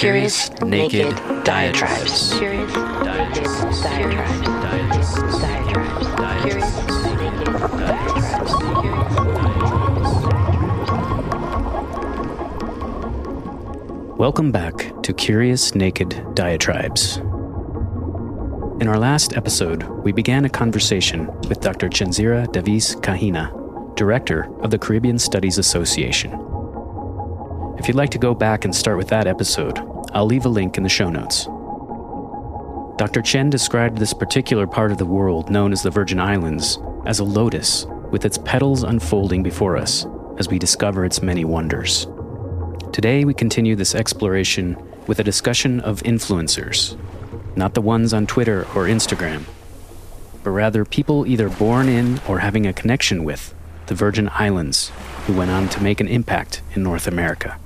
Curious Naked Diatribes. Curious Naked Diatribes. Diatribes. Curious Naked Diatribes. Welcome back to Curious Naked Diatribes. In our last episode, we began a conversation with Dr. Chenzira Davis Kahina, Director of the Caribbean Studies Association. If you'd like to go back and start with that episode, I'll leave a link in the show notes. Dr. Chen described this particular part of the world known as the Virgin Islands as a lotus with its petals unfolding before us as we discover its many wonders. Today, we continue this exploration with a discussion of influencers, not the ones on Twitter or Instagram, but rather people either born in or having a connection with the Virgin Islands who went on to make an impact in North America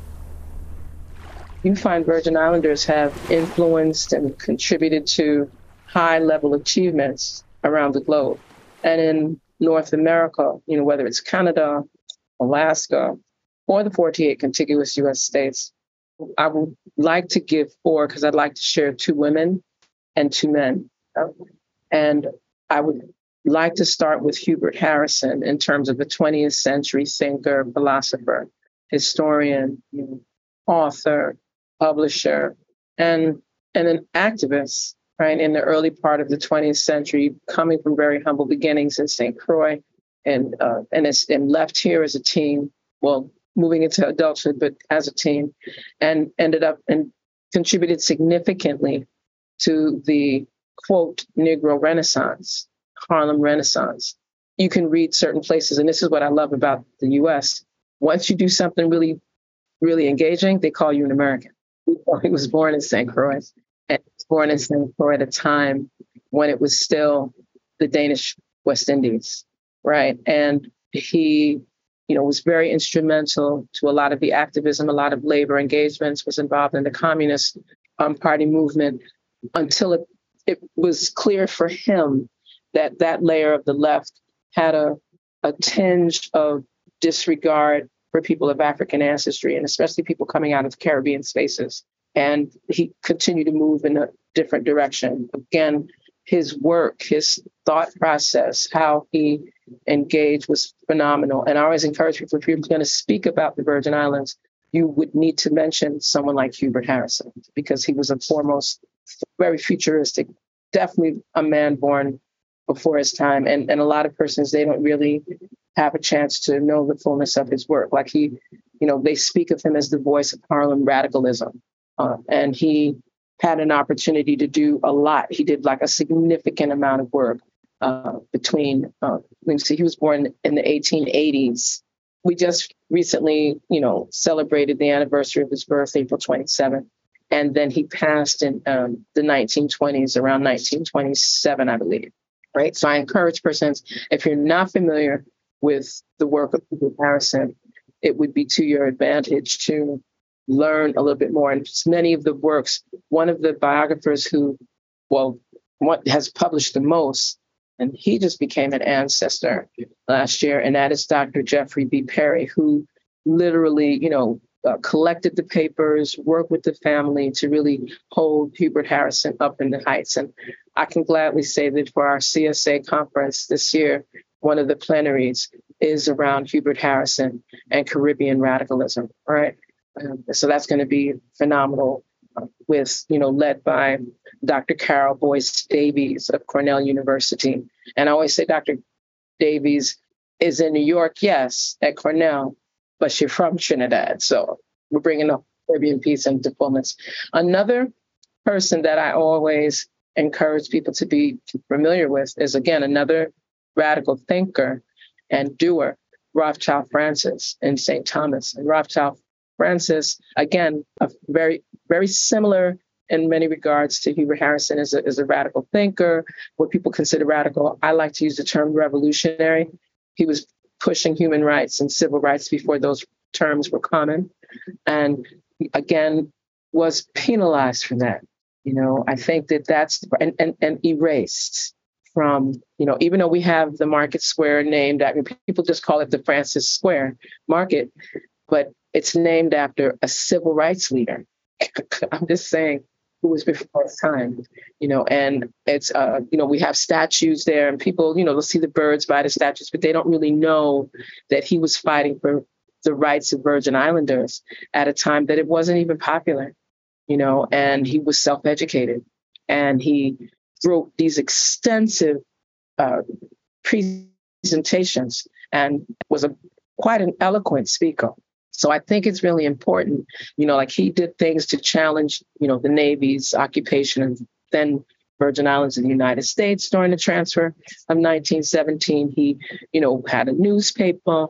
you find Virgin Islanders have influenced and contributed to high level achievements around the globe. And in North America, you know, whether it's Canada, Alaska, or the 48 contiguous US states, I would like to give four because I'd like to share two women and two men. And I would like to start with Hubert Harrison in terms of a 20th century thinker, philosopher, historian, author, publisher, and and an activist, right, in the early part of the 20th century, coming from very humble beginnings in St. Croix, and uh, and, as, and left here as a teen, well, moving into adulthood, but as a teen, and ended up and contributed significantly to the quote Negro Renaissance, Harlem Renaissance. You can read certain places, and this is what I love about the U.S. Once you do something really, really engaging, they call you an American. He was born in St. Croix and he was born in St. Croix at a time when it was still the Danish West Indies, right? And he, you know, was very instrumental to a lot of the activism, a lot of labor engagements, was involved in the Communist um, Party movement until it, it was clear for him that that layer of the left had a, a tinge of disregard for people of African ancestry and especially people coming out of Caribbean spaces. And he continued to move in a different direction. Again, his work, his thought process, how he engaged was phenomenal. And I always encourage people if you're going to speak about the Virgin Islands, you would need to mention someone like Hubert Harrison because he was a foremost, very futuristic, definitely a man born before his time. And, and a lot of persons, they don't really have a chance to know the fullness of his work. Like he, you know, they speak of him as the voice of Harlem radicalism. Uh, and he had an opportunity to do a lot. He did like a significant amount of work uh, between, uh, let me see, he was born in the 1880s. We just recently, you know, celebrated the anniversary of his birth, April 27th. And then he passed in um, the 1920s, around 1927, I believe. Right. So I encourage persons, if you're not familiar with the work of Peter Harrison, it would be to your advantage to learn a little bit more. And many of the works, one of the biographers who, well, what has published the most, and he just became an ancestor last year, and that is Dr. Jeffrey B. Perry, who literally, you know, uh, collected the papers, worked with the family to really hold Hubert Harrison up in the heights. And I can gladly say that for our CSA conference this year, one of the plenaries is around Hubert Harrison and Caribbean radicalism, right? Um, so that's going to be phenomenal uh, with, you know, led by Dr. Carol Boyce Davies of Cornell University. And I always say Dr. Davies is in New York, yes, at Cornell, but she's from Trinidad. So we're bringing the Caribbean peace into fullness. Another person that I always encourage people to be familiar with is, again, another radical thinker and doer, Rothschild Francis in St. Thomas. And Rothschild Francis, again, a very, very similar in many regards to Hubert Harrison as a, as a radical thinker, what people consider radical. I like to use the term revolutionary. He was pushing human rights and civil rights before those terms were common. And again, was penalized for that. You know, I think that that's and, and, and erased from, you know, even though we have the market square named after people just call it the Francis Square Market, but it's named after a civil rights leader. I'm just saying who was before his time, you know, and it's, uh, you know, we have statues there and people, you know, they'll see the birds by the statues, but they don't really know that he was fighting for the rights of Virgin Islanders at a time that it wasn't even popular, you know, and he was self educated and he wrote these extensive uh, presentations and was a quite an eloquent speaker. So I think it's really important, you know, like he did things to challenge, you know, the Navy's occupation of then Virgin Islands in the United States during the transfer of 1917. He, you know, had a newspaper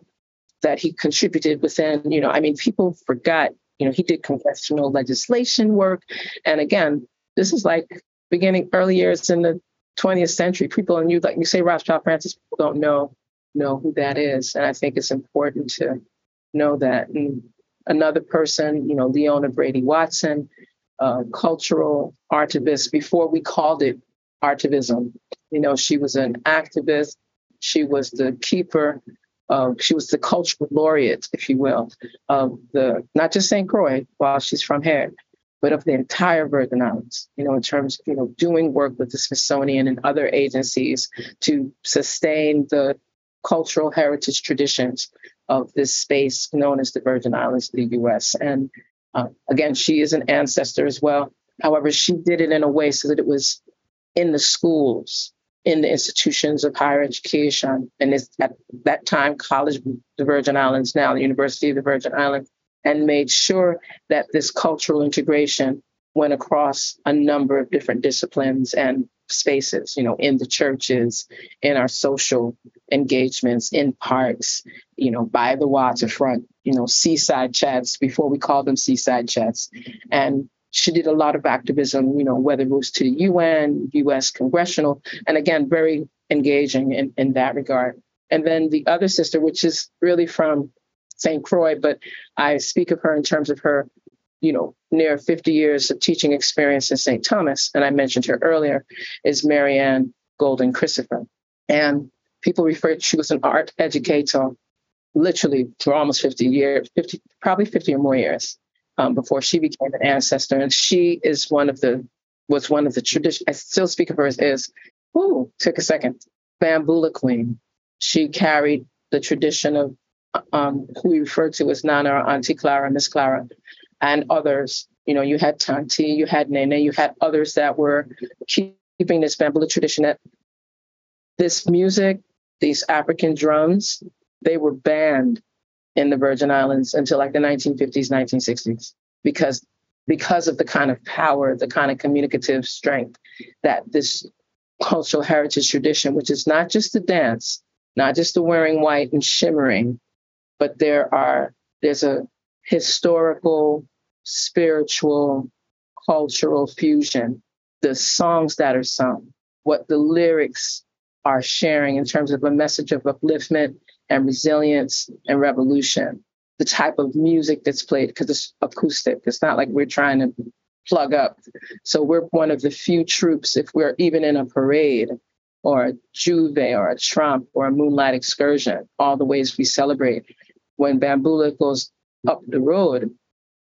that he contributed within, you know, I mean, people forgot, you know, he did congressional legislation work. And again, this is like beginning early years in the 20th century. People and you, like you say, Rothschild Francis, people don't know know who that is. And I think it's important to know that. And another person, you know, Leona Brady Watson, uh, cultural artivist before we called it artivism. You know, she was an activist. She was the keeper she was the cultural laureate, if you will, of the not just St. Croix, while she's from here, but of the entire Virgin Islands. You know, in terms of you know doing work with the Smithsonian and other agencies to sustain the cultural heritage traditions of this space known as the Virgin Islands, of the U.S. And uh, again, she is an ancestor as well. However, she did it in a way so that it was in the schools in the institutions of higher education. And it's at that time, College of the Virgin Islands, now the University of the Virgin Islands, and made sure that this cultural integration went across a number of different disciplines and spaces, you know, in the churches, in our social engagements, in parks, you know, by the waterfront, you know, seaside chats before we called them seaside chats. And she did a lot of activism, you know, whether it was to the UN, US congressional, and again, very engaging in, in that regard. And then the other sister, which is really from St. Croix, but I speak of her in terms of her, you know, near 50 years of teaching experience in St. Thomas, and I mentioned her earlier, is Marianne Golden Christopher. And people refer she was an art educator literally for almost 50 years, 50, probably 50 or more years um, before she became an ancestor. And she is one of the, was one of the tradition, I still speak of her as, is, ooh, took a second, Bambula Queen. She carried the tradition of um, who we refer to as Nana or Auntie Clara, Miss Clara, and others. You know, you had Tanti, you had Nene, you had others that were keeping this Bambula tradition. That this music, these African drums, they were banned in the Virgin Islands until like the 1950s, 1960s, because because of the kind of power, the kind of communicative strength that this cultural heritage tradition, which is not just the dance, not just the wearing white and shimmering, but there are there's a historical, spiritual, cultural fusion. The songs that are sung, what the lyrics are sharing in terms of a message of upliftment and resilience and revolution. The type of music that's played, because it's acoustic, it's not like we're trying to plug up. So we're one of the few troupes, if we're even in a parade or a J'ouvert or a trump or a moonlight excursion, all the ways we celebrate. When Bambula goes up the road,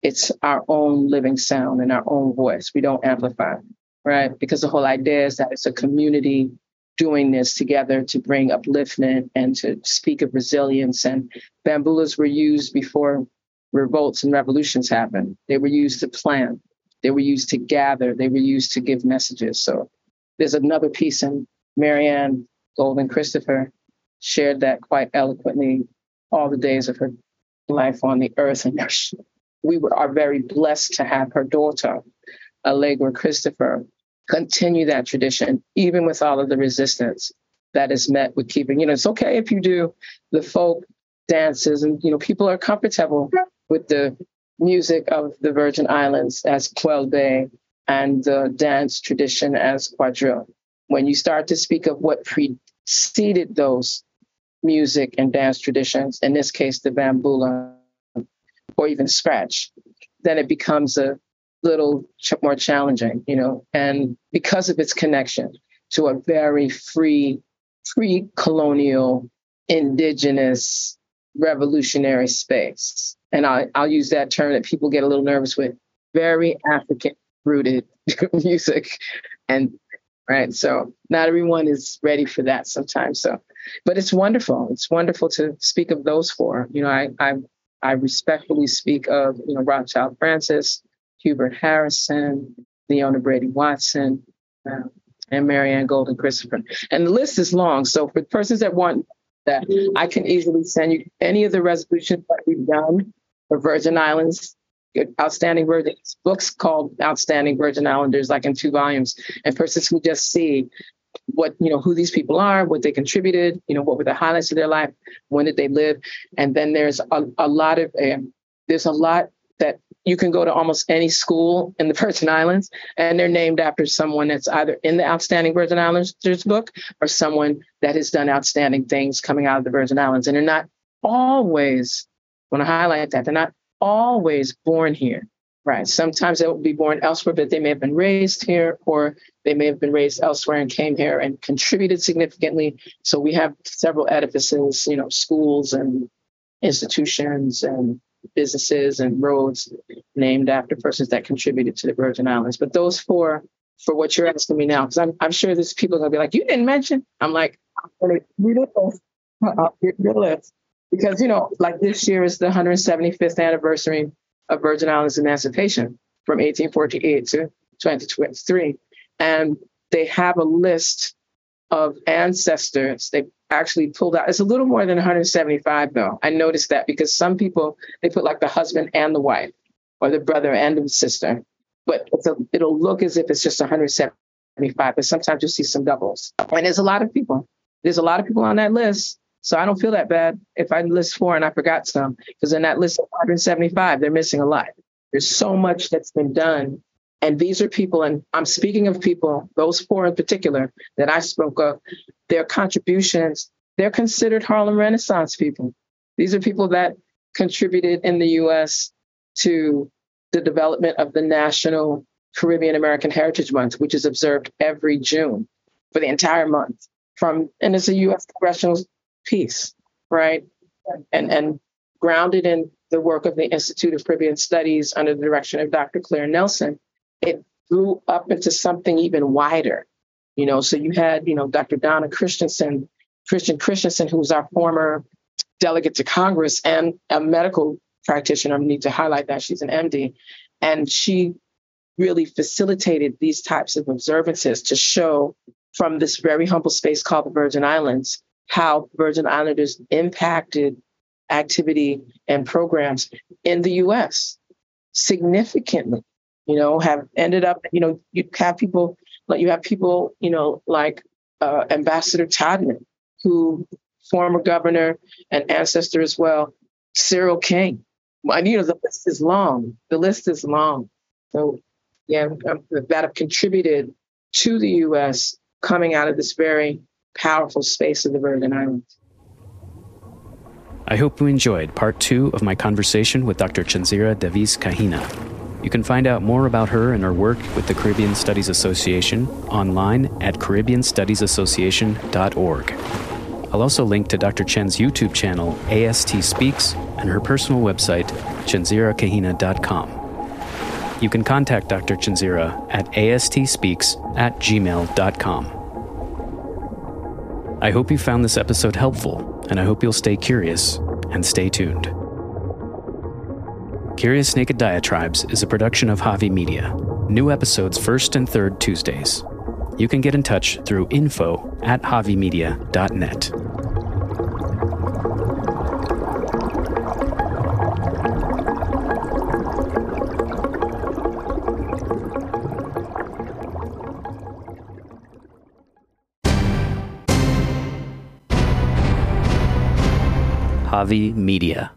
it's our own living sound and our own voice. We don't amplify, right? Because the whole idea is that it's a community doing this together to bring upliftment and to speak of resilience. And bambulas were used before revolts and revolutions happened. They were used to plan, they were used to gather, they were used to give messages. So there's another piece, and Marianne Golden Christopher shared that quite eloquently all the days of her life on the earth. And we are very blessed to have her daughter, Allegra Christopher, continue that tradition, even with all of the resistance that is met with keeping. You know, it's okay if you do the folk dances and, you know, people are comfortable with the music of the Virgin Islands as quelbe and the dance tradition as quadrille. When you start to speak of what preceded those music and dance traditions, in this case, the bambula or even scratch, then it becomes a little more challenging, you know, and because of its connection to a very free, pre colonial, indigenous, revolutionary space. And I, I'll use that term that people get a little nervous with very African rooted music. And right. So not everyone is ready for that sometimes. So, but it's wonderful. It's wonderful to speak of those four. You know, I, I, I respectfully speak of, you know, Rothschild Francis, Hubert Harrison, Leona Brady Watson, uh, and Marianne Golden Christopher. And the list is long. So for persons that want that, I can easily send you any of the resolutions that we've done for Virgin Islands outstanding Virgin books called Outstanding Virgin Islanders, like in two volumes, and persons who just see what you know who these people are, what they contributed, you know what were the highlights of their life, when did they live, and then there's a, a lot of um, there's a lot that you can go to almost any school in the Virgin Islands, and they're named after someone that's either in the Outstanding Virgin Islanders book or someone that has done outstanding things coming out of the Virgin Islands, and they're not always. Want to highlight that they're not always born here, right? Sometimes they will be born elsewhere, but they may have been raised here, or they may have been raised elsewhere and came here and contributed significantly. So we have several edifices, you know, schools and institutions and businesses and roads named after persons that contributed to the Virgin Islands. But those four, for what you're asking me now, because I'm, I'm sure there's people to be like, you didn't mention. I'm like, I'm to read it. I'll get uh, uh, your list because you know, like this year is the 175th anniversary of Virgin Islands emancipation from 1848 to 2023, and they have a list of ancestors. They actually pulled out. It's a little more than 175 though. I noticed that because some people they put like the husband and the wife, or the brother and the sister, but a, it'll look as if it's just 175. But sometimes you'll see some doubles, and there's a lot of people. There's a lot of people on that list so I don't feel that bad if I list four and I forgot some, because in that list of 175, they're missing a lot. There's so much that's been done. And these are people, and I'm speaking of people, those four in particular that I spoke of, their contributions, they're considered Harlem Renaissance people. These are people that contributed in the US to the development of the National Caribbean American Heritage Month, which is observed every June for the entire month. From and it's a U.S. congressional piece, right? And and grounded in the work of the Institute of Caribbean Studies under the direction of Dr. Claire Nelson, it grew up into something even wider. You know, so you had, you know, Dr. Donna Christensen, Christian Christensen, who was our former delegate to Congress and a medical practitioner. I need to highlight that she's an MD. And she really facilitated these types of observances to show from this very humble space called the Virgin Islands how Virgin Islanders impacted activity and programs in the US significantly. You know, have ended up, you know, you have people like you have people, you know, like uh, Ambassador Todman, who former governor and ancestor as well, Cyril King. And, you know, the list is long. The list is long. So, yeah, um, that have contributed to the U.S. coming out of this very powerful space of the Virgin Islands. I hope you enjoyed part two of my conversation with Dr. Chenzira Davis Kahina. You can find out more about her and her work with the Caribbean Studies Association online at CaribbeanStudiesAssociation.org. I'll also link to Dr. Chen's YouTube channel, AST Speaks, and her personal website, chenzirakahina.com. You can contact Dr. Chenzira at astspeaks at gmail.com. I hope you found this episode helpful, and I hope you'll stay curious and stay tuned. Curious Naked Diatribes is a production of Javi Media. New episodes first and third Tuesdays. You can get in touch through info at javimedia.net. Javi Media.